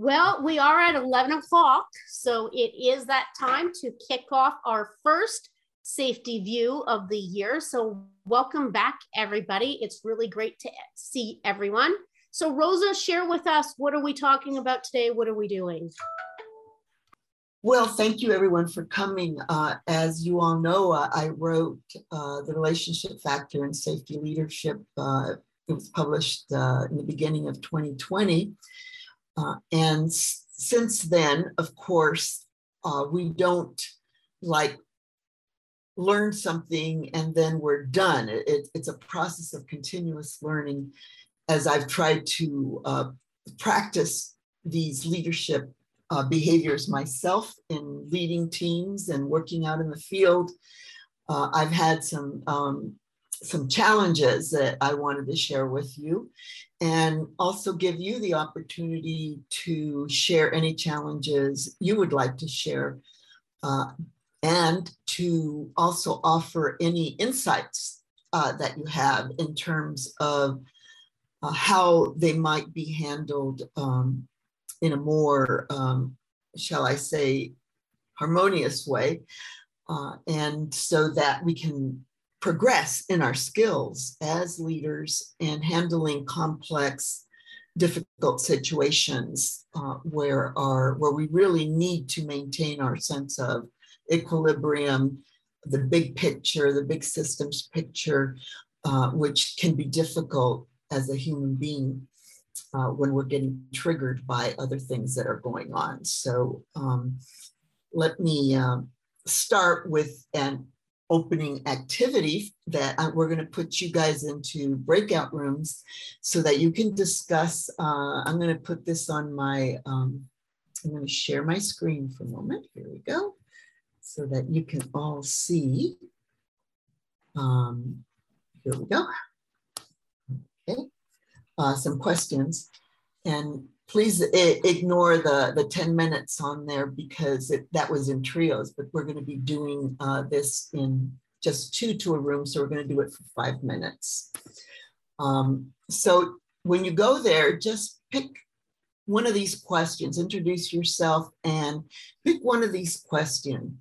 Well, we are at 11 o'clock, so it is that time to kick off our first safety view of the year. So, welcome back, everybody. It's really great to see everyone. So, Rosa, share with us what are we talking about today? What are we doing? Well, thank you everyone for coming. Uh, as you all know, uh, I wrote uh, The Relationship Factor in Safety Leadership. Uh, it was published uh, in the beginning of 2020. Uh, and since then, of course, we don't like learn something and then we're done. It, it, it's a process of continuous learning as I've tried to practice these leadership uh, behaviors myself in leading teams and working out in the field. Uh, I've had some um, some challenges that I wanted to share with you, and also give you the opportunity to share any challenges you would like to share, uh, and to also offer any insights uh, that you have in terms of uh, how they might be handled um, in a more, um, shall I say, harmonious way. Uh, and so that we can progress in our skills as leaders and handling complex difficult situations uh, where our where we really need to maintain our sense of equilibrium the big picture the big systems picture uh, which can be difficult as a human being uh, when we're getting triggered by other things that are going on. So um, let me uh, start with an opening activity that I, we're going to put you guys into breakout rooms so that you can discuss. Uh, I'm going to put this on my, um, I'm going to share my screen for a moment. Here we go. So that you can all see. Um, here we go. Okay uh, some questions. And please ignore the, the 10 minutes on there because it, that was in trios, but we're going to be doing uh, this in just two to a room. So we're going to do it for five minutes. Um, so when you go there, just pick one of these questions, introduce yourself and pick one of these questions.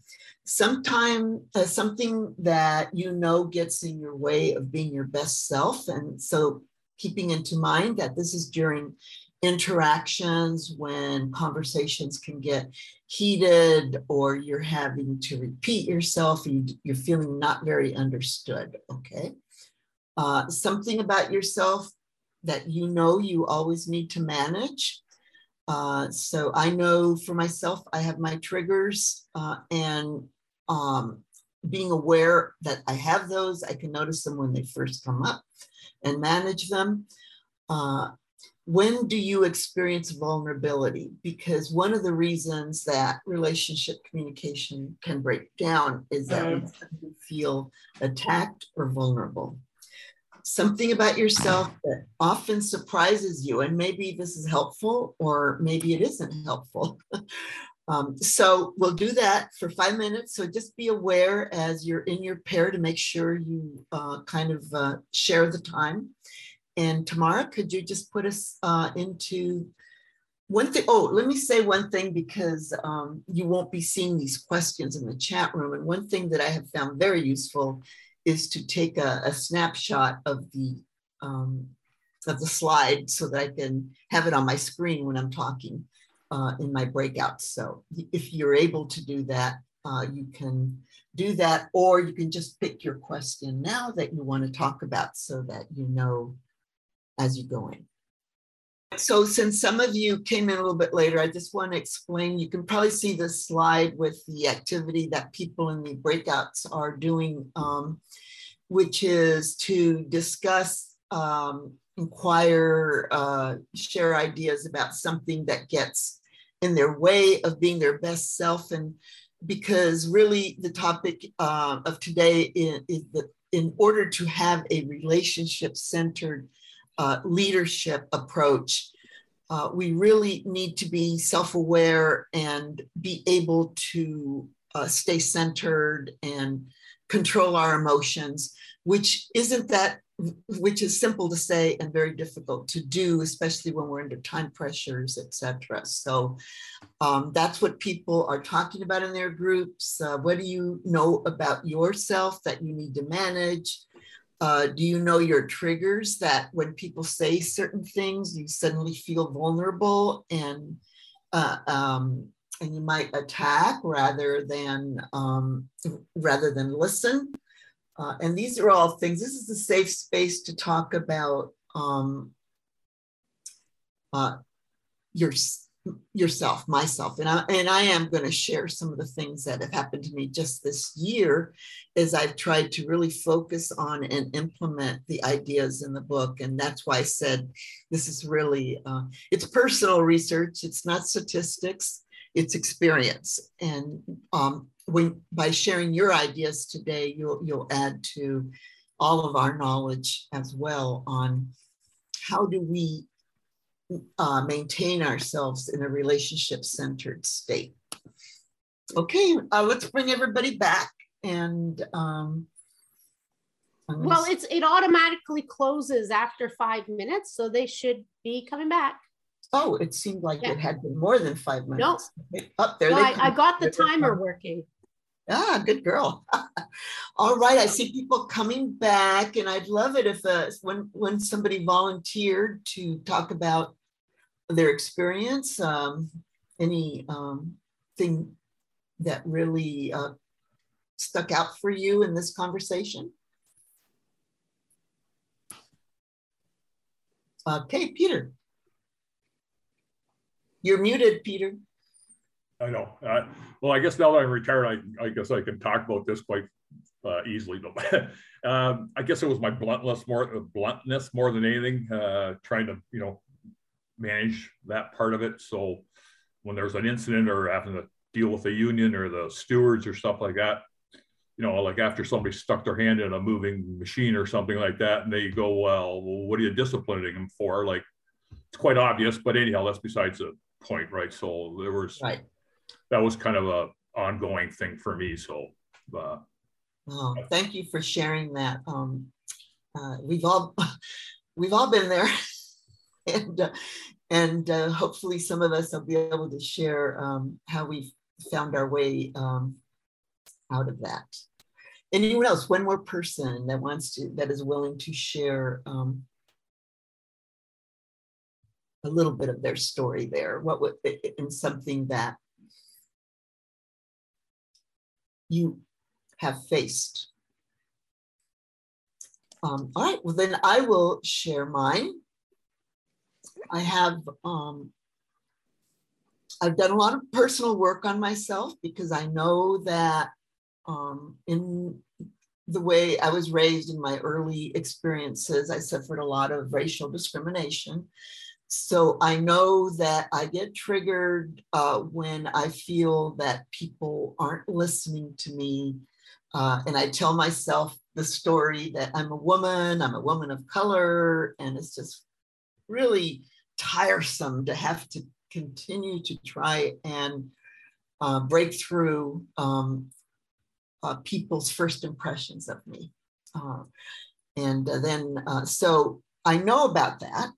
Sometime uh, something that you know gets in your way of being your best self. And so keeping into mind that this is during interactions when conversations can get heated or you're having to repeat yourself and you, are feeling not very understood okay uh, something about yourself that you know you always need to manage uh, so i know for myself i have my triggers uh, and um, being aware that i have those i can notice them when they first come up and manage them. When do you experience vulnerability? Because one of the reasons that relationship communication can break down is that mm. you feel attacked or vulnerable. Something about yourself that often surprises you, and maybe this is helpful or maybe it isn't helpful. Um, so we'll do that for five minutes. So just be aware as you're in your pair to make sure you uh, kind of uh, share the time. And Tamara, could you just put us uh, into one thing? Oh, let me say one thing because um, you won't be seeing these questions in the chat room. And one thing that I have found very useful is to take a, a snapshot of the um, of the slide so that I can have it on my screen when I'm talking uh, in my breakouts. So if you're able to do that, uh, you can do that, or you can just pick your question now that you want to talk about so that you know as you go in. So since some of you came in a little bit later, I just want to explain, you can probably see the slide with the activity that people in the breakouts are doing, um, which is to discuss um, inquire, uh, share ideas about something that gets in their way of being their best self. And because really the topic uh, of today is, is that in order to have a relationship centered uh, leadership approach, uh, we really need to be self aware and be able to uh, stay centered and control our emotions, which isn't that which is simple to say and very difficult to do, especially when we're under time pressures, etc. So um, that's what people are talking about in their groups. Uh, what do you know about yourself that you need to manage? Uh, do you know your triggers that when people say certain things, you suddenly feel vulnerable and uh, um, and you might attack rather than um, rather than listen? Uh, and these are all things. This is a safe space to talk about um, uh, your yourself, myself, and I, and I am going to share some of the things that have happened to me just this year, as I've tried to really focus on and implement the ideas in the book, and that's why I said this is really uh, it's personal research. It's not statistics. It's experience, and um, when by sharing your ideas today, you'll you'll add to all of our knowledge as well on how do we uh, maintain ourselves in a relationship centered state. Okay, uh, let's bring everybody back and. Um, well, it's it automatically closes after five minutes, so they should be coming back. Oh, it seemed like yeah. it had been more than five minutes. No, up oh, there. I, I, got the timer working. Ah, good girl. All right, I see people coming back, and I'd love it if uh, when when somebody volunteered to talk about their experience, um, any um, thing that really uh, stuck out for you in this conversation? Okay, Peter. You're muted, Peter. I know. Uh, well, I guess now that I'm retired, I, I guess I can talk about this quite uh, easily. But um, I guess it was my bluntness more bluntness more than anything, uh, trying to you know manage that part of it. So when there's an incident or having to deal with the union or the stewards or stuff like that, you know, like after somebody stuck their hand in a moving machine or something like that, and they go, well, what are you disciplining them for? Like, it's quite obvious, but anyhow, that's besides the point, right? So there was, right. that was kind of a ongoing thing for me. So, uh, oh, thank you for sharing that. Um, uh, we've all, we've all been there. and uh, and uh, hopefully some of us will be able to share um, how we found our way um, out of that. Anyone else? One more person that wants to that is willing to share um, a little bit of their story there. What would in something that you have faced. Um, all right, well then I will share mine. I have um, I've done a lot of personal work on myself because I know that um, in the way I was raised in my early experiences, I suffered a lot of racial discrimination. So I know that I get triggered uh, when I feel that people aren't listening to me. Uh, and I tell myself the story that I'm a woman, I'm a woman of color, and it's just really tiresome to have to continue to try and uh, break through um, uh, people's first impressions of me. Uh, and then, uh, so I know about that.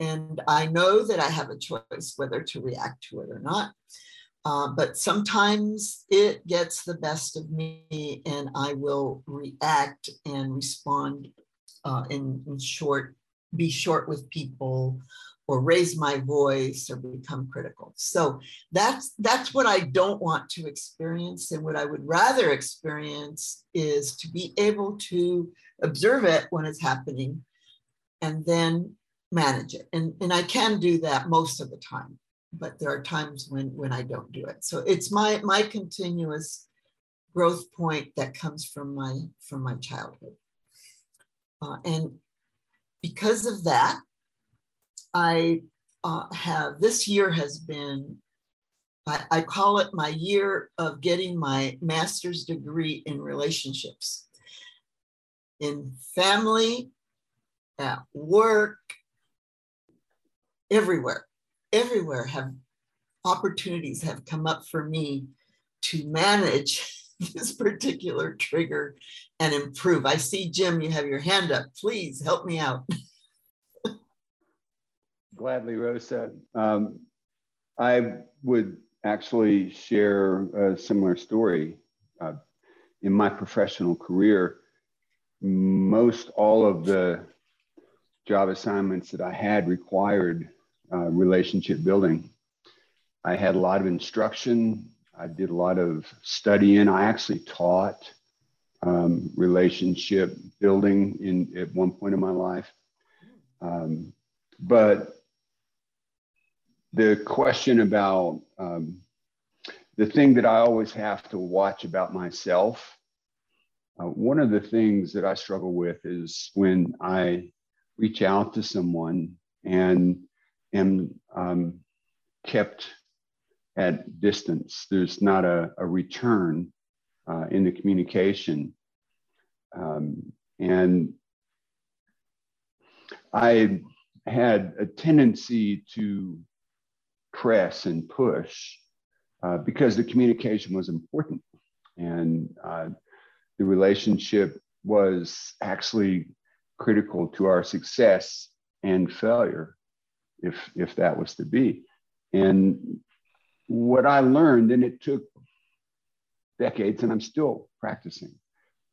And I know that I have a choice whether to react to it or not. Uh, but sometimes it gets the best of me, and I will react and respond uh, in, in short be short with people or raise my voice or become critical. So that's that's what I don't want to experience and what I would rather experience is to be able to observe it when it's happening and then manage it. And and I can do that most of the time, but there are times when when I don't do it. So it's my my continuous growth point that comes from my from my childhood. Uh, and because of that, I uh, have this year has been, I, I call it my year of getting my master's degree in relationships, in family, at work, everywhere, everywhere have opportunities have come up for me to manage this particular trigger and improve? I see, Jim, you have your hand up. Please help me out. Gladly, Rosa. Um, I would actually share a similar story. Uh, in my professional career, most all of the job assignments that I had required uh, relationship building. I had a lot of instruction. I did a lot of studying. I actually taught um, relationship building in at one point in my life. Um, but the question about um, the thing that I always have to watch about myself, uh, one of the things that I struggle with is when I reach out to someone and am um, kept at distance. There's not a, a return uh, in the communication. Um, and I had a tendency to press and push uh, because the communication was important and uh, the relationship was actually critical to our success and failure if if that was to be and what i learned and it took decades and i'm still practicing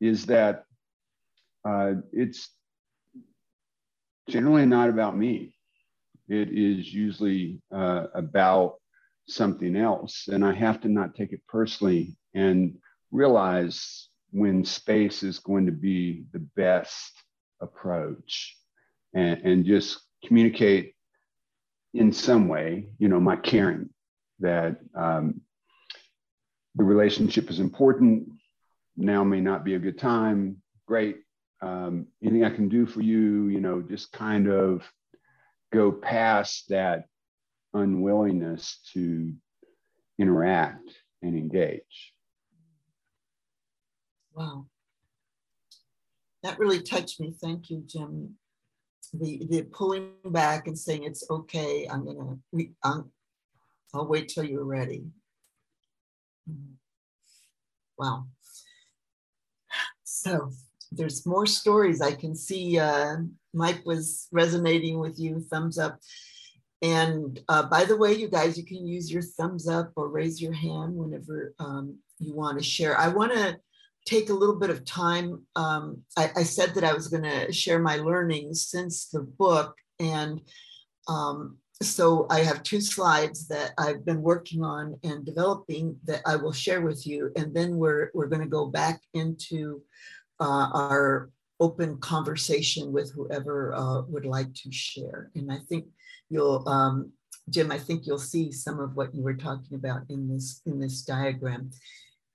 is that uh, it's generally not about me. It is usually uh, about something else and i have to not take it personally and realize when space is going to be the best approach and, and just communicate in some way, you know, my caring that um, the relationship is important. Now may not be a good time. Great. Um, anything I can do for you, you know, just kind of go past that unwillingness to interact and engage. Wow that really touched me. Thank you, Jim. The the pulling back and saying it's okay. I'm gonna we I'm, I'll wait till you're ready. Wow. So there's more stories. I can see uh, Mike was resonating with you. Thumbs up. And uh, by the way, you guys, you can use your thumbs up or raise your hand whenever um, you want to share. I want to take a little bit of time. Um, I, I, said that I was going to share my learnings since the book. And um, so I have two slides that I've been working on and developing that I will share with you. And then we're, we're going to go back into uh, our open conversation with whoever uh, would like to share. And I think you'll, um, Jim, I think you'll see some of what you were talking about in this, in this diagram.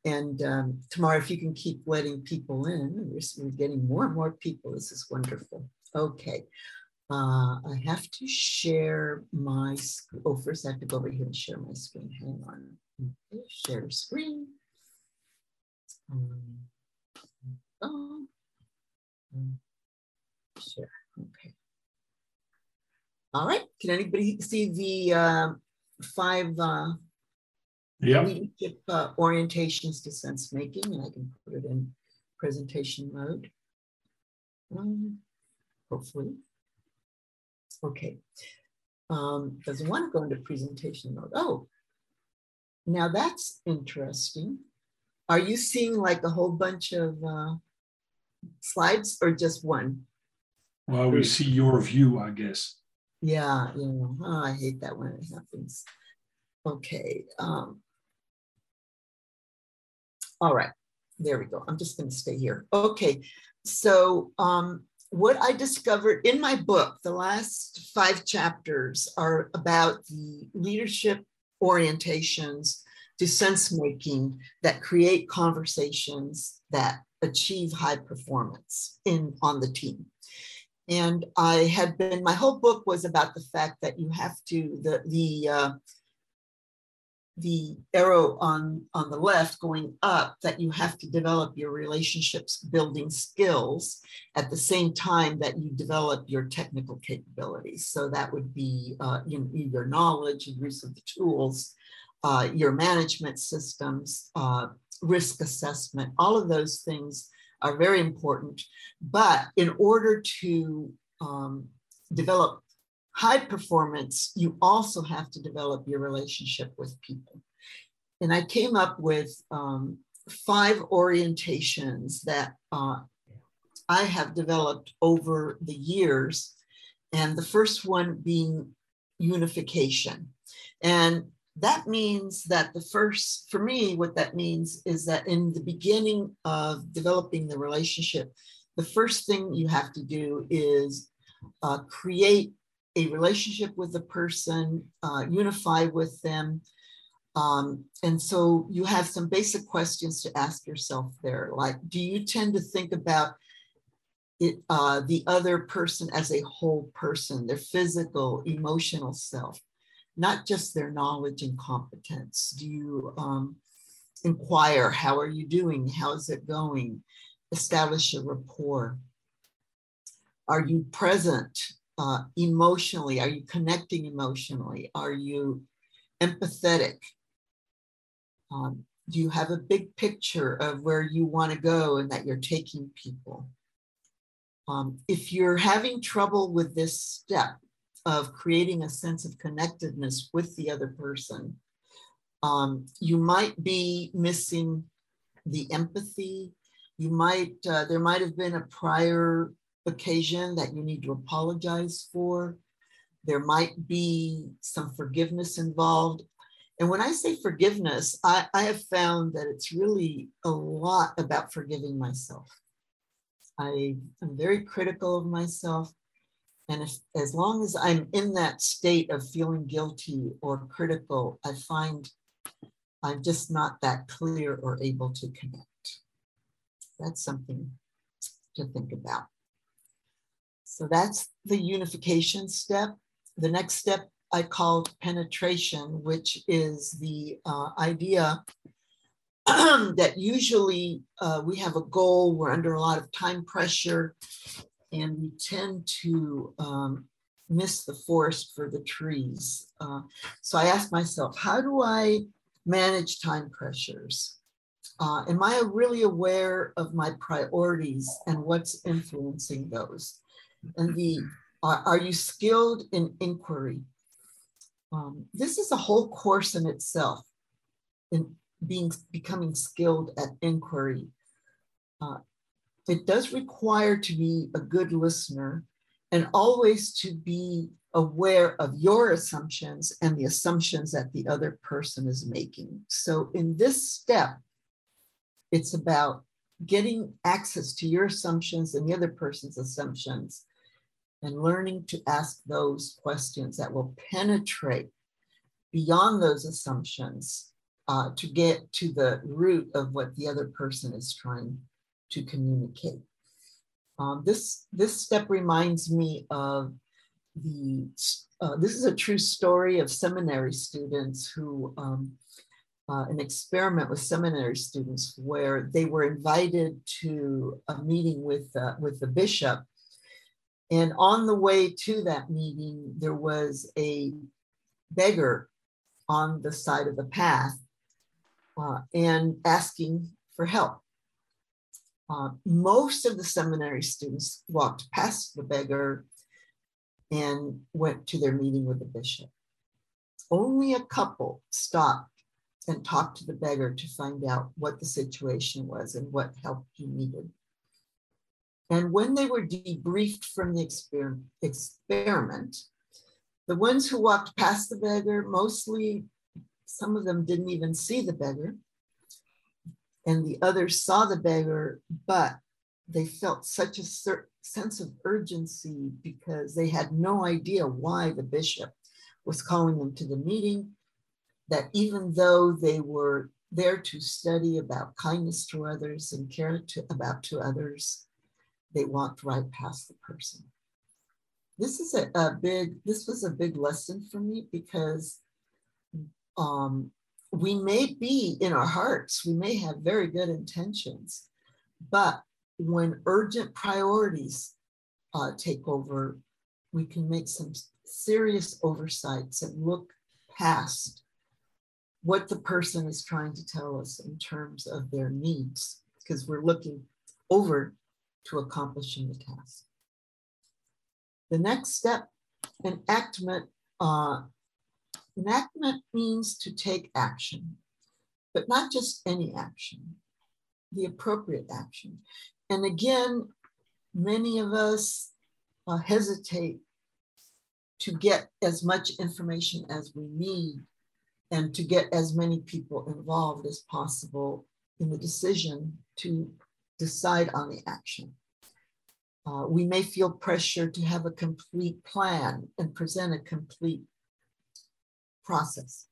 And um, Tamara, if you can keep letting people in, we're, we're getting more and more people. This is wonderful. Okay. Uh, I have to share my, oh, first I have to go over here and share my screen. Hang on. Okay, share screen. Um, oh, share, okay. All right, can anybody see the uh, five uh, yeah. leadership uh, orientations to sense making, and I can put it in presentation mode. Um, hopefully. Okay. Um, doesn't want to go into presentation mode. Oh, now that's interesting. Are you seeing like a whole bunch of uh, slides or just one? Well, we see your view, I guess. Yeah, you know, oh, I hate that when it happens. Okay. Um, all right, there we go. I'm just going to stay here. Okay, so um, what I discovered in my book, the last five chapters are about the leadership orientations to sense making that create conversations that achieve high performance in on the team. And i had been my whole book was about the fact that you have to the the uh, the arrow on, on the left going up that you have to develop your relationships building skills at the same time that you develop your technical capabilities. So that would be uh, you know, your knowledge and use of the tools uh, your management systems, uh, risk assessment, all of those things are very important. But in order to um, develop high performance, you also have to develop your relationship with people. And I came up with um, five orientations that uh, I have developed over the years. And the first one being unification. And that means that the first, for me, what that means is that in the beginning of developing the relationship, the first thing you have to do is uh, create a relationship with the person, uh, unify with them. Um, and so you have some basic questions to ask yourself there, like, do you tend to think about it, uh, the other person as a whole person, their physical, emotional self? not just their knowledge and competence? Do you um, inquire, how are you doing? How's it going? Establish a rapport. Are you present uh, emotionally? Are you connecting emotionally? Are you empathetic? Um, do you have a big picture of where you want to go and that you're taking people? Um, if you're having trouble with this step, of creating a sense of connectedness with the other person. Um, you might be missing the empathy. You might, uh, there might have been a prior occasion that you need to apologize for. There might be some forgiveness involved. And when I say forgiveness, I, I have found that it's really a lot about forgiving myself. I am very critical of myself. And if, as long as I'm in that state of feeling guilty or critical, I find I'm just not that clear or able to connect. That's something to think about. So that's the unification step. The next step I called penetration, which is the uh, idea that usually uh, we have a goal, we're under a lot of time pressure, and we tend to um, miss the forest for the trees. Uh, so I asked myself, how do I manage time pressures? Uh, am I really aware of my priorities and what's influencing those? And the are, are you skilled in inquiry? Um, this is a whole course in itself in being becoming skilled at inquiry. Uh, it does require to be a good listener and always to be aware of your assumptions and the assumptions that the other person is making. So in this step, it's about getting access to your assumptions and the other person's assumptions and learning to ask those questions that will penetrate beyond those assumptions uh, to get to the root of what the other person is trying to communicate. Um, this, this step reminds me of the, uh, this is a true story of seminary students who, um, uh, an experiment with seminary students where they were invited to a meeting with, uh, with the bishop. And on the way to that meeting, there was a beggar on the side of the path uh, and asking for help. Uh, most of the seminary students walked past the beggar and went to their meeting with the bishop. Only a couple stopped and talked to the beggar to find out what the situation was and what help he needed. And when they were debriefed from the exper experiment, the ones who walked past the beggar, mostly some of them didn't even see the beggar, and the others saw the beggar, but they felt such a sense of urgency because they had no idea why the bishop was calling them to the meeting. That even though they were there to study about kindness to others and care to, about to others, they walked right past the person. This is a, a big, this was a big lesson for me because um, we may be in our hearts, we may have very good intentions, but when urgent priorities uh, take over, we can make some serious oversights and look past what the person is trying to tell us in terms of their needs, because we're looking over to accomplishing the task. The next step, enactment. Uh, enactment means to take action, but not just any action, the appropriate action. And again, many of us uh, hesitate to get as much information as we need and to get as many people involved as possible in the decision to decide on the action. Uh, we may feel pressure to have a complete plan and present a complete process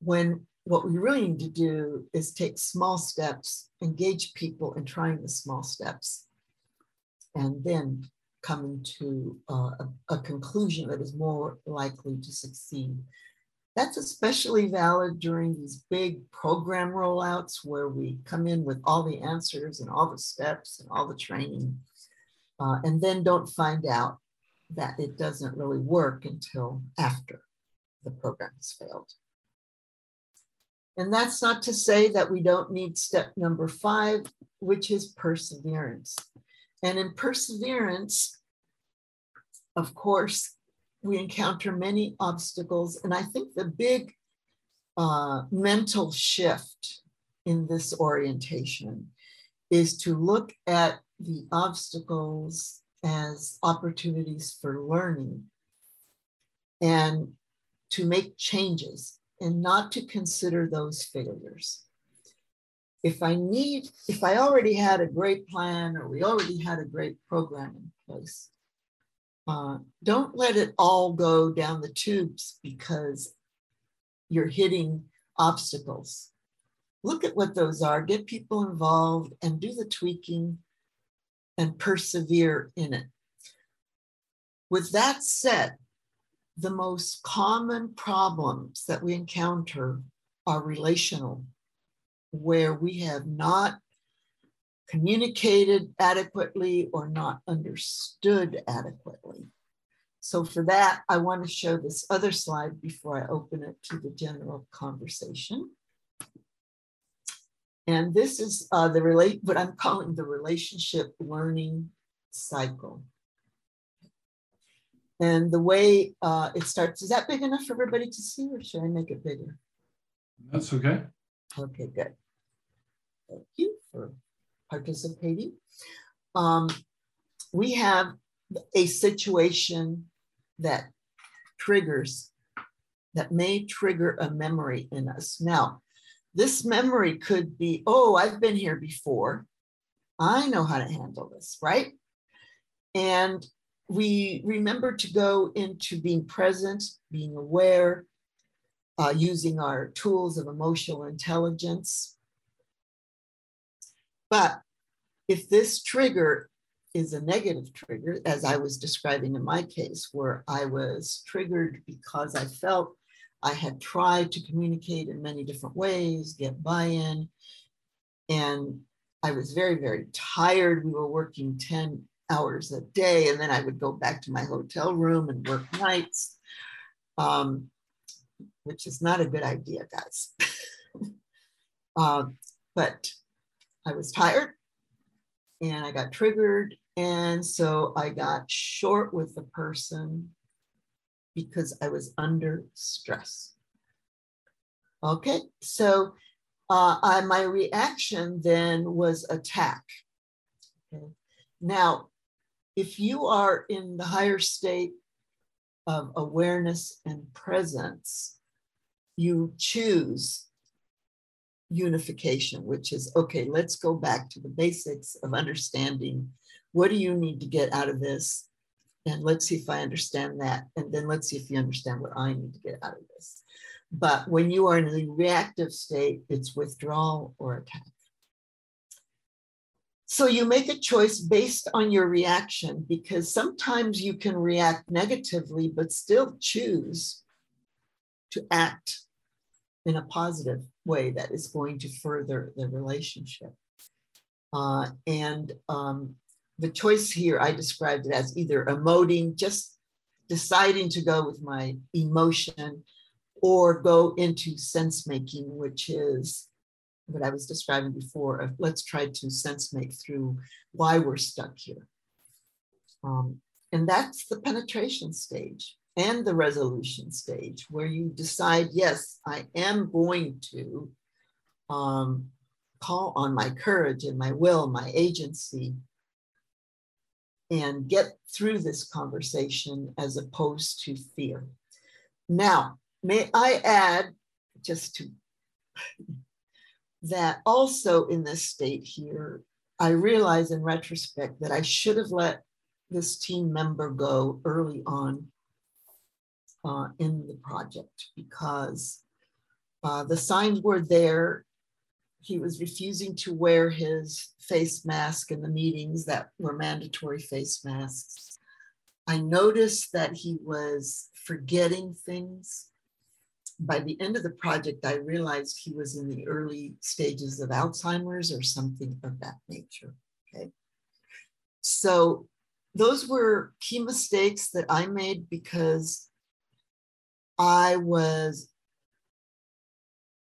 when what we really need to do is take small steps, engage people in trying the small steps, and then coming to uh, a, a conclusion that is more likely to succeed. That's especially valid during these big program rollouts where we come in with all the answers and all the steps and all the training, uh, and then don't find out that it doesn't really work until after the program has failed. And that's not to say that we don't need step number five, which is perseverance. And in perseverance, of course, we encounter many obstacles. And I think the big uh, mental shift in this orientation is to look at the obstacles as opportunities for learning and to make changes and not to consider those failures. If I need, if I already had a great plan or we already had a great program in place, uh, don't let it all go down the tubes because you're hitting obstacles. Look at what those are, get people involved and do the tweaking and persevere in it. With that said, the most common problems that we encounter are relational, where we have not communicated adequately or not understood adequately. So for that, I want to show this other slide before I open it to the general conversation. And this is uh, the relate, what I'm calling the relationship learning cycle. And the way uh, it starts, is that big enough for everybody to see or should I make it bigger? That's okay. Okay, good. Thank you for participating. Um, we have a situation that triggers, that may trigger a memory in us. Now, this memory could be, oh, I've been here before. I know how to handle this, right? And we remember to go into being present, being aware, uh, using our tools of emotional intelligence. But if this trigger is a negative trigger, as I was describing in my case, where I was triggered because I felt I had tried to communicate in many different ways, get buy in, and I was very, very tired. We were working 10 hours a day, and then I would go back to my hotel room and work nights, um, which is not a good idea, guys. uh, but I was tired and I got triggered. And so I got short with the person because I was under stress. Okay, so uh, I, my reaction then was attack. Okay. Now, if you are in the higher state of awareness and presence, you choose unification, which is okay, let's go back to the basics of understanding what do you need to get out of this? And let's see if I understand that. And then let's see if you understand what I need to get out of this. But when you are in the reactive state, it's withdrawal or attack. So you make a choice based on your reaction because sometimes you can react negatively, but still choose to act in a positive way that is going to further the relationship. Uh, and um, the choice here, I described it as either emoting, just deciding to go with my emotion, or go into sense making, which is what I was describing before of let's try to sense make through why we're stuck here. Um, and that's the penetration stage and the resolution stage where you decide, yes, I am going to um, call on my courage and my will, my agency, and get through this conversation as opposed to fear. Now, may I add, just to that also in this state here, I realize in retrospect that I should have let this team member go early on uh, in the project because uh, the signs were there. He was refusing to wear his face mask in the meetings that were mandatory face masks. I noticed that he was forgetting things by the end of the project, I realized he was in the early stages of Alzheimer's or something of that nature. Okay. So those were key mistakes that I made because I was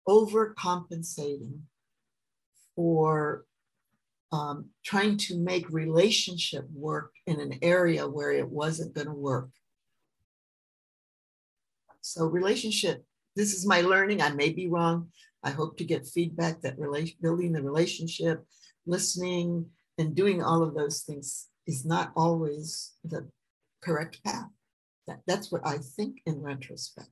overcompensating for um, trying to make relationship work in an area where it wasn't going to work. So relationship this is my learning. I may be wrong. I hope to get feedback that building the relationship, listening, and doing all of those things is not always the correct path. That, that's what I think in retrospect.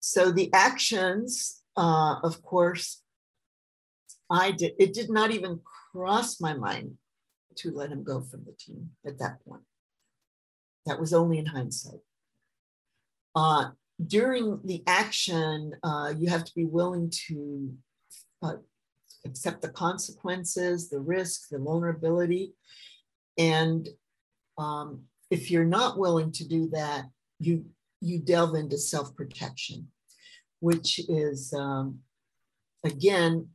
So the actions, uh, of course, I did, it did not even cross my mind to let him go from the team at that point. That was only in hindsight. Uh, during the action, uh, you have to be willing to uh, accept the consequences, the risk, the vulnerability. And um, if you're not willing to do that, you, you delve into self protection, which is, um, again,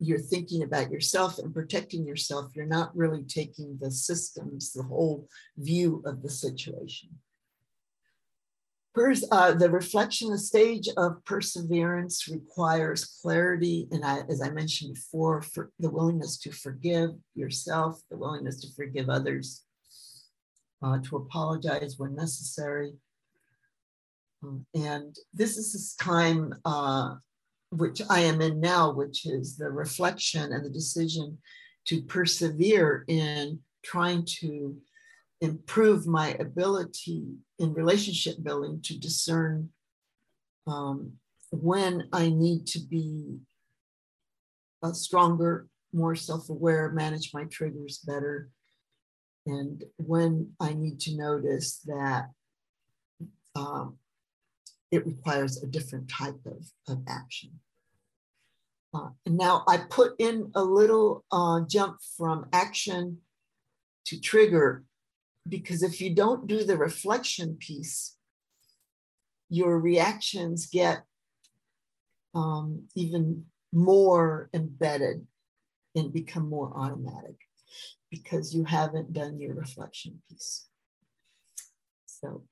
you're thinking about yourself and protecting yourself. You're not really taking the systems, the whole view of the situation. Pers uh, the reflection, the stage of perseverance requires clarity. And I, as I mentioned before, for the willingness to forgive yourself, the willingness to forgive others, uh, to apologize when necessary. Um, and this is this time uh, which I am in now, which is the reflection and the decision to persevere in trying to improve my ability in relationship building to discern um, when I need to be a stronger, more self aware, manage my triggers better, and when I need to notice that um, it requires a different type of, of action. Uh, now I put in a little uh, jump from action to trigger because if you don't do the reflection piece, your reactions get um, even more embedded and become more automatic because you haven't done your reflection piece. So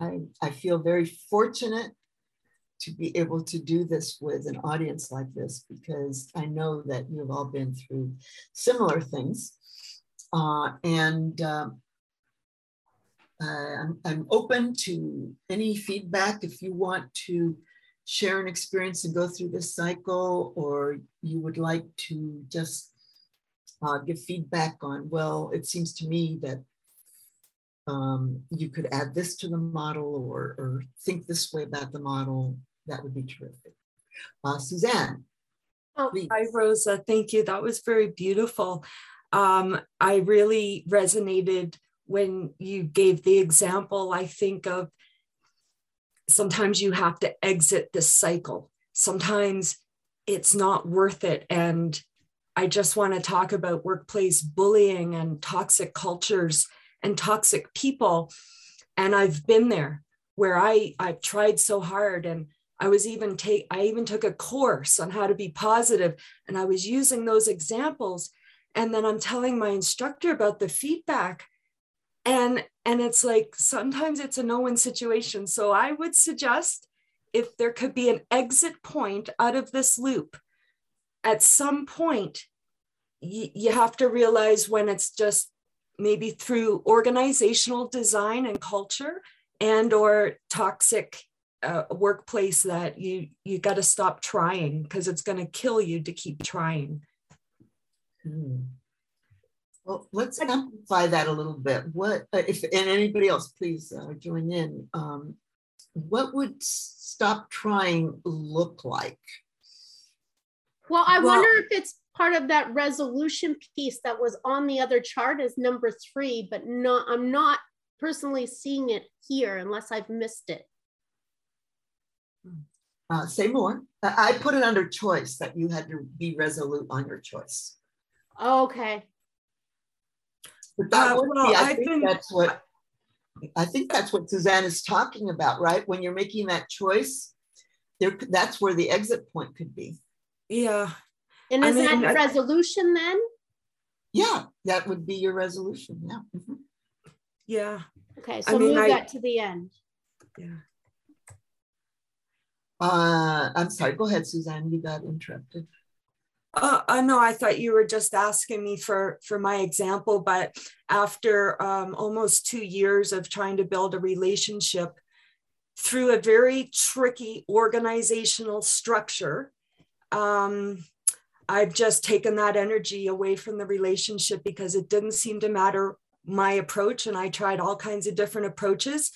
I, I feel very fortunate to be able to do this with an audience like this because I know that you've all been through similar things. Uh, and uh, I'm, I'm open to any feedback if you want to share an experience and go through this cycle, or you would like to just uh, give feedback on, well, it seems to me that um, you could add this to the model or, or, think this way about the model, that would be terrific. Uh, Suzanne. Oh, hi, Rosa. Thank you. That was very beautiful um, I really resonated when you gave the example. I think of sometimes you have to exit this cycle. Sometimes it's not worth it. And I just want to talk about workplace bullying and toxic cultures and toxic people. And I've been there where I, I've tried so hard and I was even take I even took a course on how to be positive and I was using those examples and then I'm telling my instructor about the feedback. and and it's like sometimes it's a no-win situation so i would suggest if there could be an exit point out of this loop at some point you, you have to realize when it's just maybe through organizational design and culture and or toxic uh, workplace that you you got to stop trying because it's going to kill you to keep trying. Hmm. well let's amplify that a little bit. What uh, if and anybody else please uh, join in. Um, what would stop trying look like? Well i well, wonder if it's part of that resolution piece that was on the other chart as number three but no i'm not personally seeing it here unless i've missed it uh, say more. I put it under choice that you had to be resolute on your choice. Okay. But that uh, would well, be, I I've think that's what I think that's what Suzanne is talking about, right? When you're making that choice, there that's where the exit point could be. Yeah. And is I mean, that resolution then? Yeah, that would be your resolution. Yeah. Mm-hmm. Yeah. Okay, so I mean, move that to the end. Yeah. Uh, I'm sorry. Go ahead, Suzanne. You got interrupted. Uh, uh, no, I thought you were just asking me for for my example. But after um, almost two years of trying to build a relationship through a very tricky organizational structure, um, I've just taken that energy away from the relationship because it didn't seem to matter my approach, and I tried all kinds of different approaches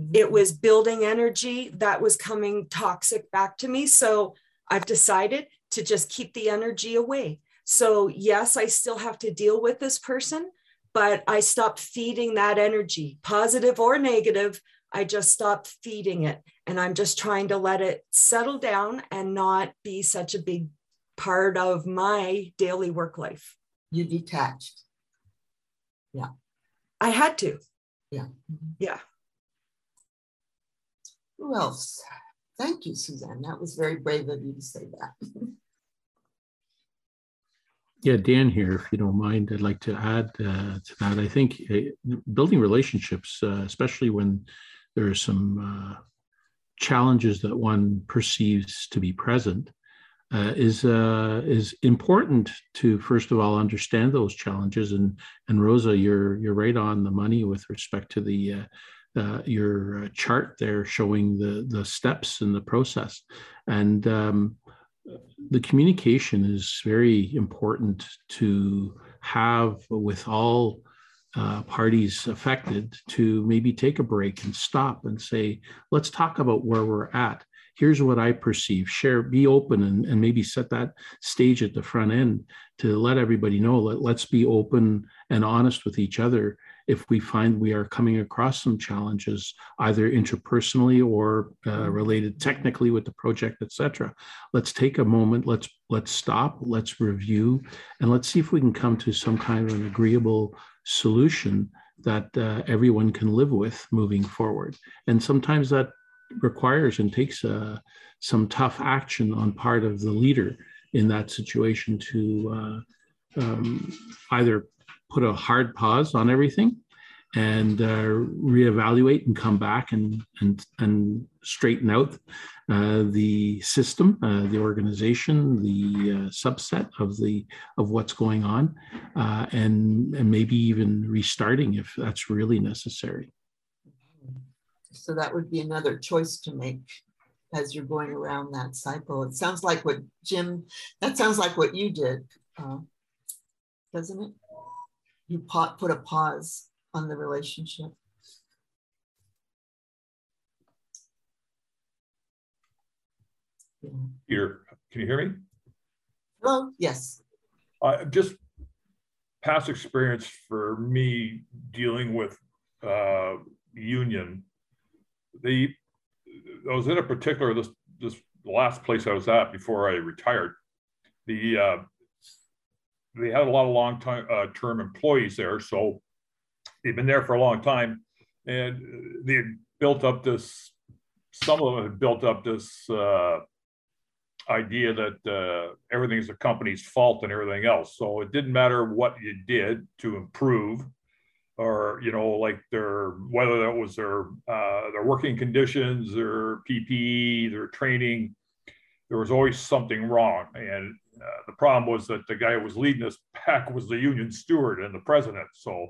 Mm-hmm. It was building energy that was coming toxic back to me. So I've decided to just keep the energy away. So, yes, I still have to deal with this person, but I stopped feeding that energy, positive or negative. I just stopped feeding it. And I'm just trying to let it settle down and not be such a big part of my daily work life. You detached. Yeah. I had to. Yeah. Yeah. Who else? Thank you, Suzanne. That was very brave of you to say that. yeah, Dan here, if you don't mind, I'd like to add uh, to that. I think uh, building relationships, uh, especially when there are some uh, challenges that one perceives to be present, uh, is uh, is important to first of all understand those challenges. And and Rosa, you're you're right on the money with respect to the uh, your uh, chart there showing the the steps in the process and um, the communication is very important to have with all uh, parties affected to maybe take a break and stop and say let's talk about where we're at here's what i perceive share be open and, and maybe set that stage at the front end to let everybody know let, let's be open and honest with each other if we find we are coming across some challenges, either interpersonally or uh, related technically with the project, etc. Let's take a moment. Let's let's stop. Let's review, and let's see if we can come to some kind of an agreeable solution that uh, everyone can live with moving forward. And sometimes that requires and takes uh, some tough action on part of the leader in that situation to uh, um, either put a hard pause on everything and uh, reevaluate and come back and and and straighten out uh, the system, uh, the organization, the uh, subset of the of what's going on, uh, and and maybe even restarting if that's really necessary. So that would be another choice to make as you're going around that cycle. It sounds like what Jim. That sounds like what you did, uh, doesn't it? you put a pause on the relationship. Peter, can you hear me? Hello, yes. Uh, just past experience for me dealing with uh, union. The I was in a particular this this last place I was at before I retired. The uh, they had a lot of long time uh, term employees there, so they've been there for a long time, and they built up this. Some of them had built up this uh, idea that uh, everything is the company's fault and everything else. So it didn't matter what you did to improve. Or you know like their whether that was their uh, their working conditions their ppe their training there was always something wrong. And uh, the problem was that the guy who was leading this pack was the union steward and the president. So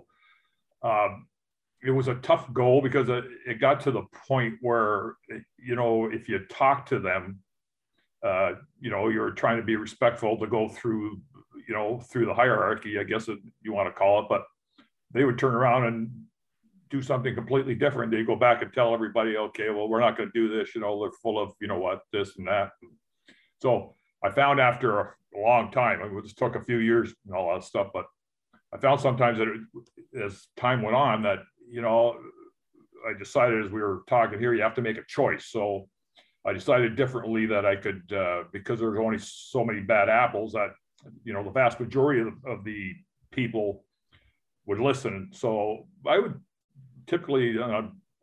um, it was a tough goal because it, it, got to the point where you know if you talk to them uh, you know you're trying to be respectful to go through you know through the hierarchy i guess you want to call it but they would turn around and do something completely different. They go back and tell everybody, okay, well, we're not going to do this. You know, they're full of, you know what, this and that. So I found after a long time, it just took a few years and all that stuff, but I found sometimes that it, as time went on that, you know, I decided as we were talking here, you have to make a choice. So I decided differently that I could, uh, because there's only so many bad apples that, you know, the vast majority of, of the people would listen. So I would typically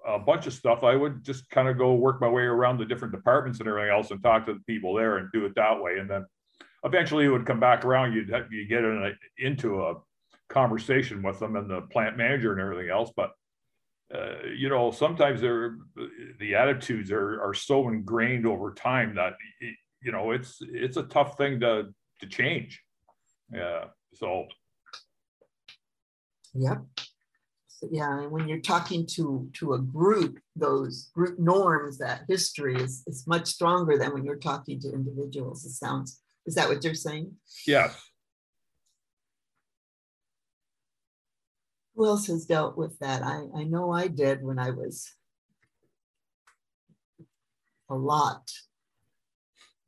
a bunch of stuff. I would just kind of go work my way around the different departments and everything else, and talk to the people there and do it that way. And then eventually it would come back around. You'd you get in a, into a conversation with them and the plant manager and everything else. But uh, you know, sometimes they're the attitudes are are so ingrained over time that you know it's it's a tough thing to to change. Yeah. So Yep. So, yeah, and when you're talking to to a group, those group norms, that history is is much stronger than when you're talking to individuals. It sounds. Is that what you're saying? Yes. Who else has dealt with that? I, I know I did when I was a lot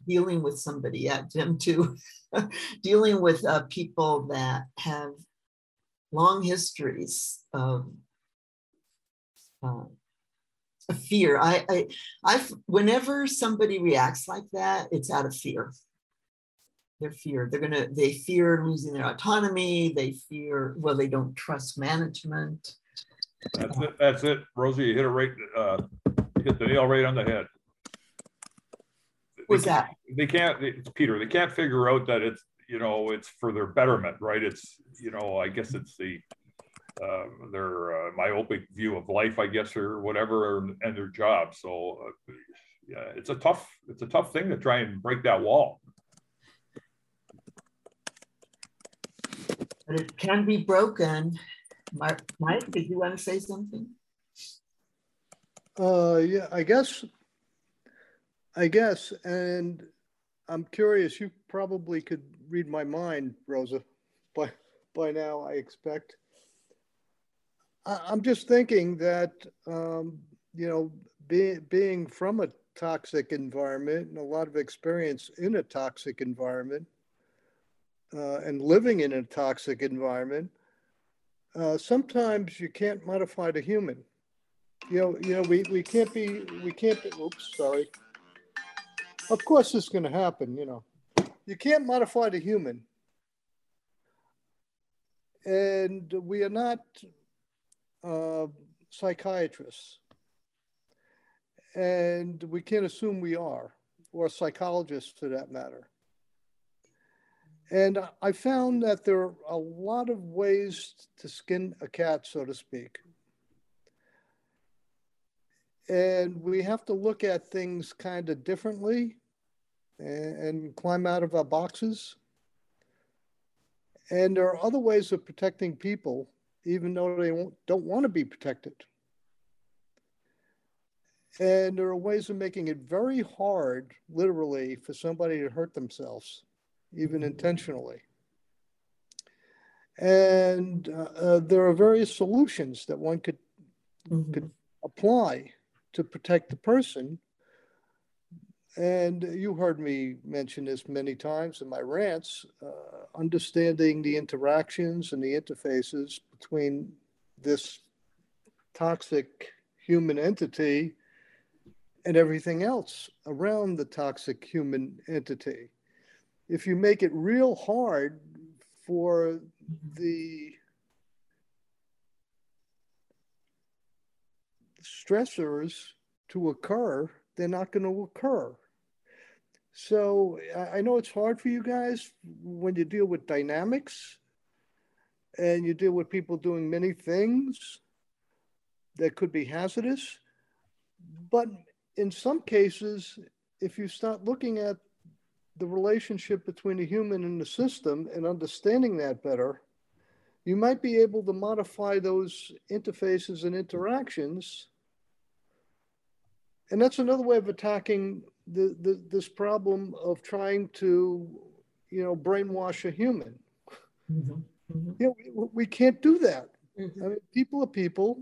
dealing with somebody at Jim too, dealing with uh, people that have long histories of, uh, of fear. I, I, I, whenever somebody reacts like that, it's out of fear. They're fear. They're gonna. They fear losing their autonomy. They fear. Well, they don't trust management. That's it. That's it, Rosie. You hit it right. Uh, hit the nail right on the head. Was that? They can't. It's Peter. They can't figure out that it's you know, it's for their betterment, right? It's, you know, I guess it's the, uh, their uh, myopic view of life, I guess, or whatever, and their job. So, uh, yeah, it's a tough, it's a tough thing to try and break that wall. But it can be broken. Mike, Mike, did you want to say something? Uh, yeah, I guess, I guess, and I'm curious. You probably could read my mind, Rosa, by, by now, I expect. I, am just thinking that, um, you know, be, being from a toxic environment and a lot of experience in a toxic environment uh, and living in a toxic environment, uh, sometimes you can't modify the human. You know, you know, we, we can't be, we can't be, oops, sorry. Of course, is going to happen, you know you can't modify the human. And we are not uh, psychiatrists. And we can't assume we are, or psychologists for that matter. And I found that there are a lot of ways to skin a cat, so to speak. And we have to look at things kind of differently and, and climb out of our boxes. And there are other ways of protecting people, even though they don't want to be protected. And there are ways of making it very hard, literally, for somebody to hurt themselves, even intentionally. And uh, uh, there are various solutions that one could, mm-hmm. could apply to protect the person and you heard me mention this many times in my rants uh, understanding the interactions and the interfaces between this toxic human entity and everything else around the toxic human entity. If you make it real hard for the stressors to occur, they're not going to occur. So I know it's hard for you guys when you deal with dynamics, and you deal with people doing many things that could be hazardous. But in some cases, if you start looking at the relationship between the human and the system and understanding that better, you might be able to modify those interfaces and interactions. And that's another way of attacking the, the, this problem of trying to, you know, brainwash a human. Mm-hmm. Mm-hmm. You know, we, we, can't do that. Mm-hmm. I mean, people are people.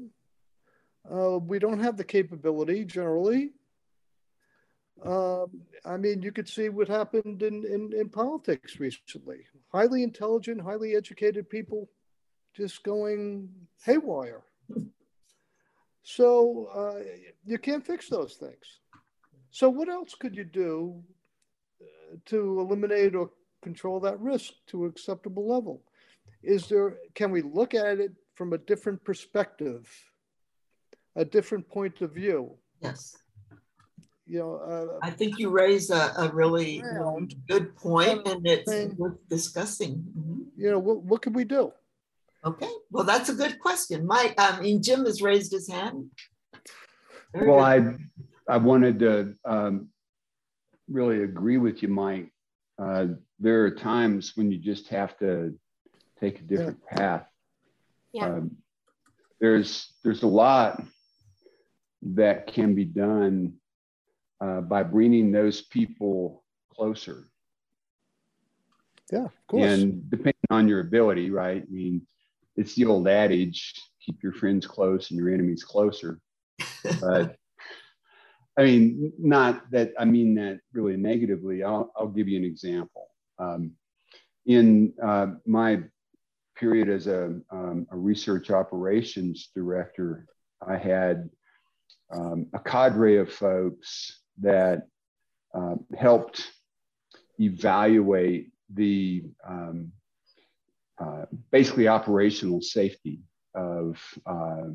Uh, we don't have the capability generally. Um, I mean, you could see what happened in, in, in politics recently. Highly intelligent, highly educated people just going haywire. So uh, you can't fix those things. So what else could you do uh, to eliminate or control that risk to an acceptable level? Is there, can we look at it from a different perspective, a different point of view? Yes. You know, uh, I think you raise a, a really good point and it's worth discussing. Mm-hmm. You know, what, what can we do? Okay, well, that's a good question. Mike, I mean, Jim has raised his hand. Very well, I, I wanted to um, really agree with you, Mike. Uh, there are times when you just have to take a different path. Yeah. Um, there's there's a lot that can be done uh, by bringing those people closer. Yeah, of course. And depending on your ability, right? I mean, it's the old adage keep your friends close and your enemies closer. But i mean not that i mean that really negatively. I'll, I'll give you an example. Um, in uh, my period as a, um, a, research operations director i had um, a cadre of folks that uh, helped evaluate the um, uh, basically operational safety of uh,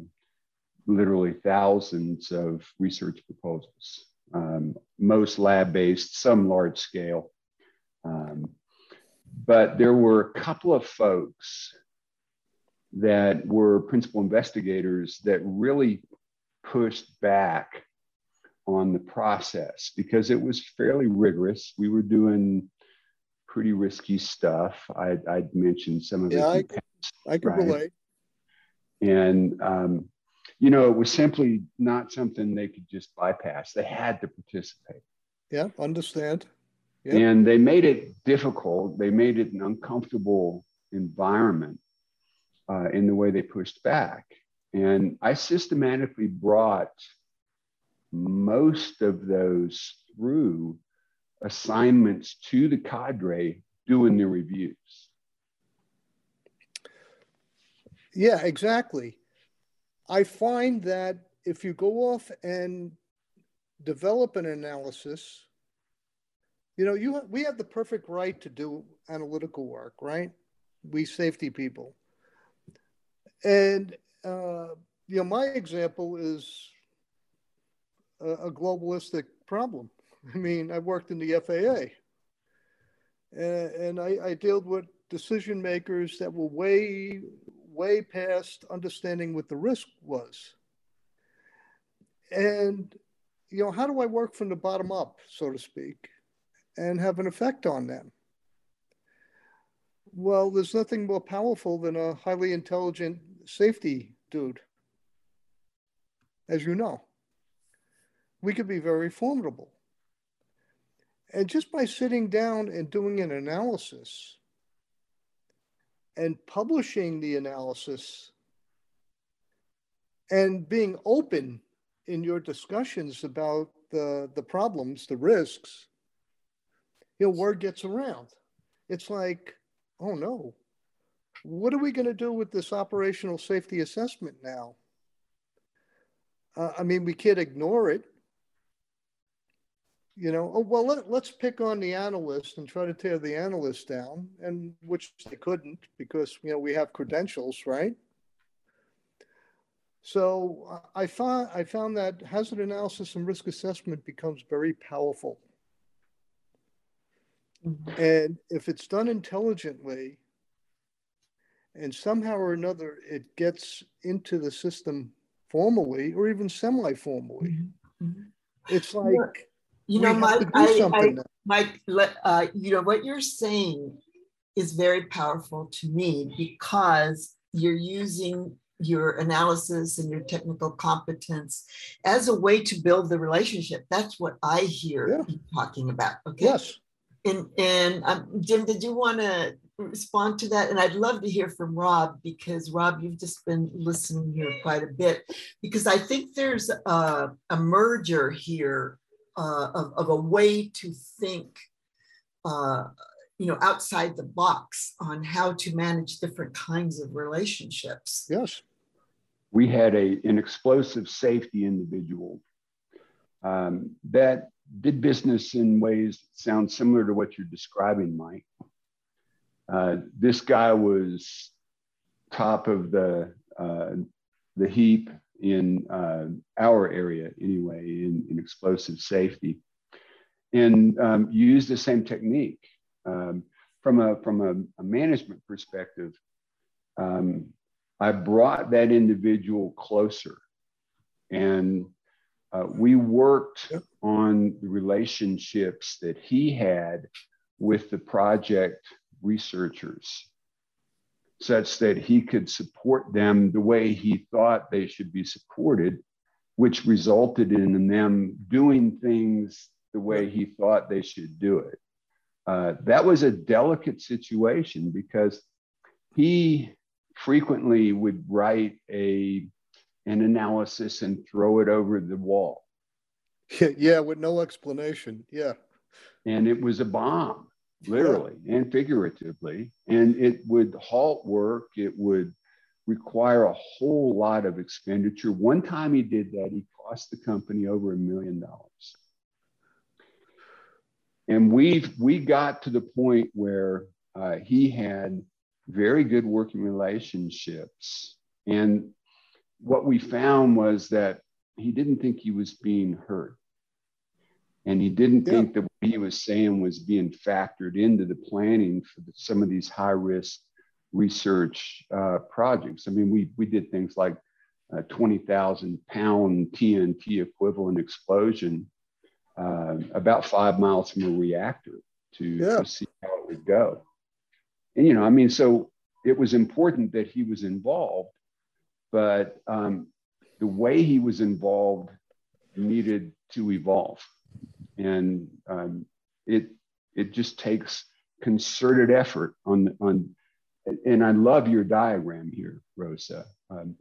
literally thousands of research proposals, um, most lab based, some large scale. Um, but there were a couple of folks that were principal investigators that really pushed back on the process because it was fairly rigorous. We were doing pretty risky stuff. I, I'd mentioned some of yeah, it. I, I can right? relate. And, um, you know, it was simply not something they could just bypass. They had to participate. Yeah, understand. Yep. And they made it difficult. They made it an uncomfortable environment uh, in the way they pushed back. And I systematically brought most of those through assignments to the cadre doing the reviews. Yeah, exactly. I find that if you go off and develop an analysis, you know, you we have the perfect right to do analytical work, right? We safety people, and uh, you know, my example is a, a globalistic problem. I mean, I worked in the FAA and, and I, I dealt with decision makers that were way, way past understanding what the risk was. And, you know, how do I work from the bottom up, so to speak, and have an effect on them? Well, there's nothing more powerful than a highly intelligent safety dude, as you know. We could be very formidable. And just by sitting down and doing an analysis and publishing the analysis and being open in your discussions about the, the problems, the risks, you know, word gets around. It's like, oh no, what are we going to do with this operational safety assessment now? Uh, I mean, we can't ignore it you know, oh, well, let, let's pick on the analyst and try to tear the analyst down, and which they couldn't because, you know, we have credentials, right? So I found, I found that hazard analysis and risk assessment becomes very powerful. Mm-hmm. And if it's done intelligently and somehow or another it gets into the system formally or even semi-formally. Mm-hmm. mm-hmm. It's like you know, Mike, I, I, Mike, uh, you know what you're saying is very powerful to me because you're using your analysis and your technical competence as a way to build the relationship. That's what I hear yeah. you talking about. Okay. Yes. And and um, Jim, did you want to respond to that? And I'd love to hear from Rob because Rob, you've just been listening here quite a bit because I think there's a, a merger here uh, of, of a way to think. Uh, you know outside the box on how to manage different kinds of relationships. Yes. We had a, an explosive safety individual um, that did business in ways that sound similar to what you're describing mike. Uh, this guy was top of the uh, the heap in uh, our area anyway in, in explosive safety. And um, used the same technique um, from a from a, a management perspective, um, I brought that individual closer, and uh, we worked on the relationships that he had with the project researchers, such that he could support them the way he thought they should be supported, which resulted in them doing things the way he thought they should do it. Uh, that was a delicate situation because he frequently would write a an analysis and throw it over the wall. Yeah, with no explanation. Yeah. And it was a bomb, literally and figuratively. And it would halt work. It would require a whole lot of expenditure. One time he did that, he cost the company over a million dollars and we we got to the point where uh, he had very good working relationships and what we found was that he didn't think he was being heard and he didn't yeah. think that what he was saying was being factored into the planning for the, some of these high risk research uh, projects i mean we we did things like a 20,000 pound TNT equivalent explosion uh, about five miles from a reactor to, yeah. to see how it would go. And, you know, I mean, so it was important that he was involved, but um, the way he was involved needed to evolve. And um, it, it just takes concerted effort on, on, and I love your diagram here, Rosa. Um,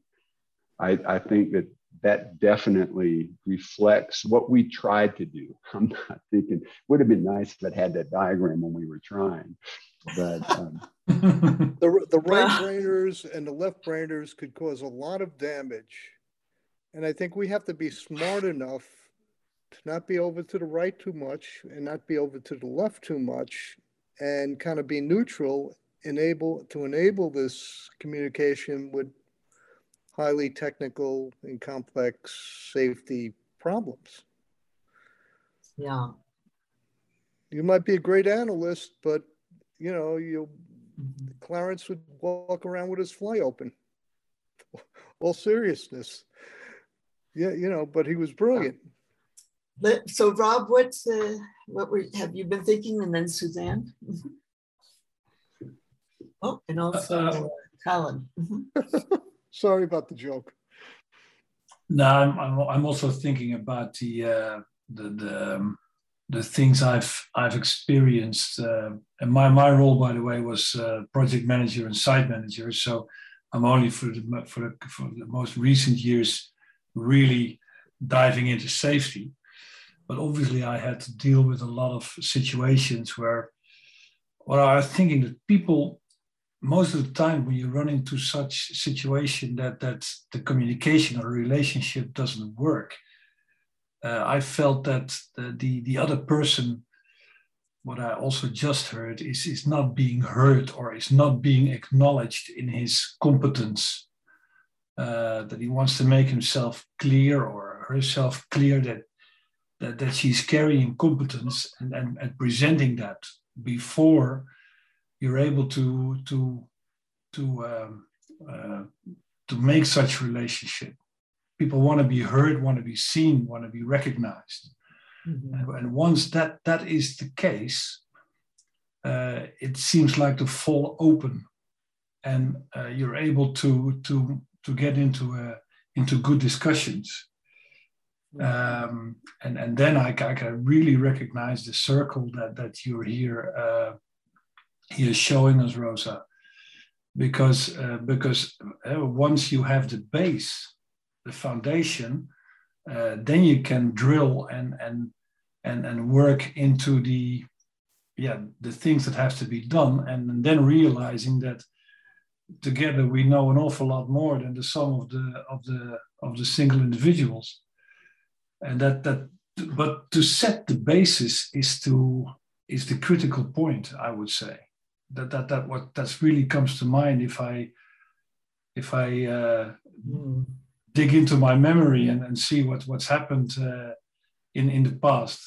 I, I think that that definitely reflects what we tried to do. I'm not thinking would have been nice if it had that diagram when we were trying, but um, the the right brainers and the left brainers could cause a lot of damage, and I think we have to be smart enough to not be over to the right too much and not be over to the left too much, and kind of be neutral, enable to enable this communication with highly technical and complex safety problems. Yeah. You might be a great analyst, but you know, you mm-hmm. Clarence would walk around with his fly open. All seriousness. Yeah, you know, but he was brilliant. So Rob, what's uh, what were have you been thinking? And then Suzanne. oh, and also uh, Colin. Sorry about the joke. No, I'm, I'm, I'm also thinking about the uh, the the, um, the things I've I've experienced. Uh, and my my role, by the way, was uh, project manager and site manager. So I'm only for the for the, for the most recent years really diving into safety. But obviously, I had to deal with a lot of situations where what I was thinking that people most of the time when you run into such situation that that the communication or relationship doesn't work uh, i felt that the, the, the other person what i also just heard is is not being heard or is not being acknowledged in his competence uh, that he wants to make himself clear or herself clear that that, that she's carrying competence and, and, and presenting that before you're able to to to um, uh, to make such relationship. People want to be heard, want to be seen, want to be recognized. Mm-hmm. And, and, once that that is the case, uh, it seems like to fall open, and uh, you're able to to to get into a, into good discussions. Um, and and then I, I, can really recognize the circle that that you're here uh, here showing us, Rosa, because uh, because uh, once you have the base, the foundation, uh, then you can drill and and and and work into the yeah the things that have to be done, and then realizing that together we know an awful lot more than the sum of the of the of the single individuals and that that but to set the basis is to is the critical point i would say. That that that what that's really comes to mind if i if i uh, mm. dig into my memory and, and see what what's happened uh, in in the past.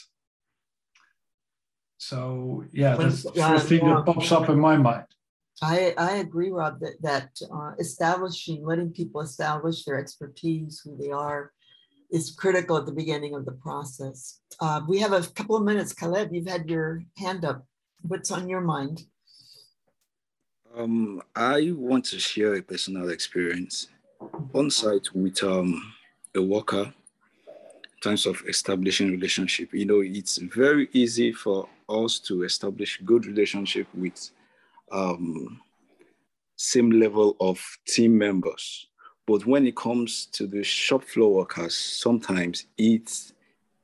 So yeah that's the first thing that pops up in my mind. I, I agree, Rob, that, that uh, establishing, letting people establish their expertise, who they are, is critical at the beginning of the process. Uh, we have a couple of minutes. Caleb, you've had your hand up. What's on your mind? Um, I want to share a personal experience on site with um, a worker in terms of establishing relationship. You know, it's very easy for us to establish good relationship with um, same level of team members. But when it comes to the shop floor workers, sometimes it's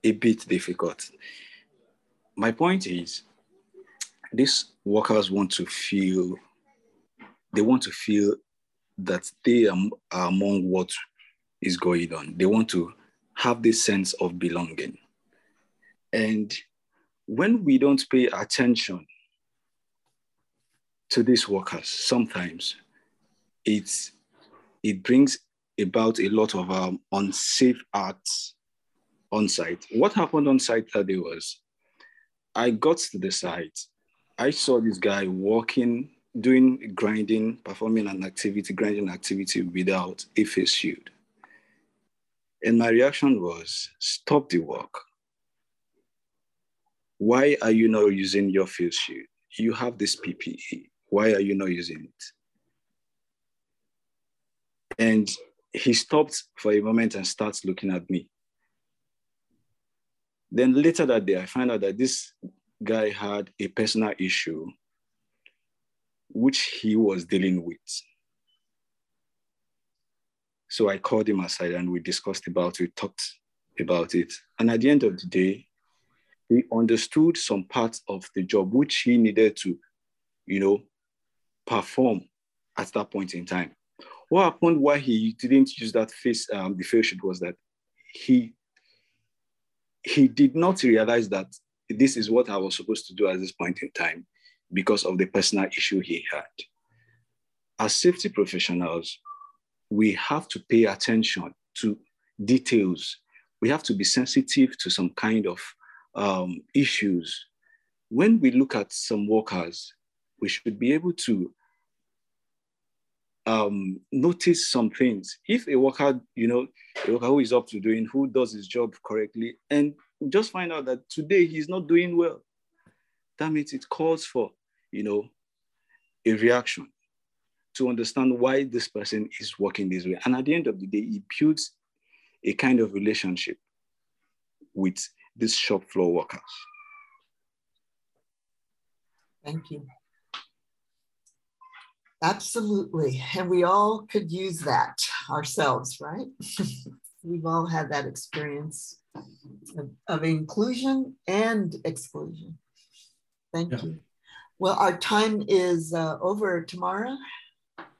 a bit difficult. My point is, these workers want to feel, they want to feel that they are, among what is going on. They want to have this sense of belonging. And when we don't pay attention to these workers, sometimes it's it brings about a lot of um, unsafe acts on site. What happened on site that day was I got to the site. I saw this guy walking, doing grinding, performing an activity, grinding activity without a face shield. And my reaction was stop the work. Why are you not using your face shield? You have this PPE. Why are you not using it? And he stopped for a moment and starts looking at me. Then later that day, I find out that this guy had a personal issue which he was dealing with. So I called him aside and we discussed about it, talked about it. And at the end of the day, he understood some parts of the job which he needed to, you know, perform at that point in time. What happened why he didn't use that face, um, the face sheet was that he he did not realize that this is what I was supposed to do at this point in time because of the personal issue he had. As safety professionals, we have to pay attention to details. We have to be sensitive to some kind of um, issues. When we look at some workers, we should be able to um, notice some things. If a worker, you know, a worker who is up to doing, who does his job correctly, and just find out that today he's not doing well, that means it calls for, you know, a reaction to understand why this person is working this way. And at the end of the day, it builds a kind of relationship with these shop floor workers. Thank you. Absolutely. And we all could use that ourselves, right? We've all had that experience of, of inclusion and exclusion. Thank yeah. you. Well, our time is uh, over, Tamara.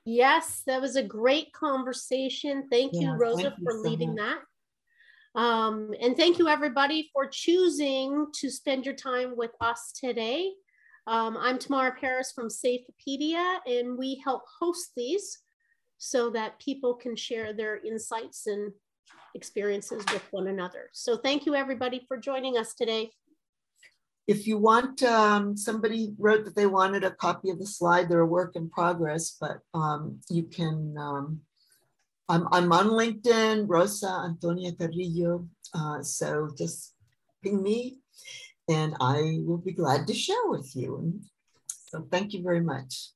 Yes, that was a great conversation. Thank you, Rosa, thank you for so leading much. that. Um, and thank you, everybody, for choosing to spend your time with us today. Um, I'm Tamara Parris from Safeopedia, and we help host these so that people can share their insights and experiences with one another. So thank you everybody for joining us today. if you want, um, somebody wrote that they wanted a copy of the slide. They're a work in progress, but um, you can. Um, I'm, I'm on LinkedIn, Rosa Antonia Carrillo. Uh, so just ping me and I will be glad to share with you. So thank you very much.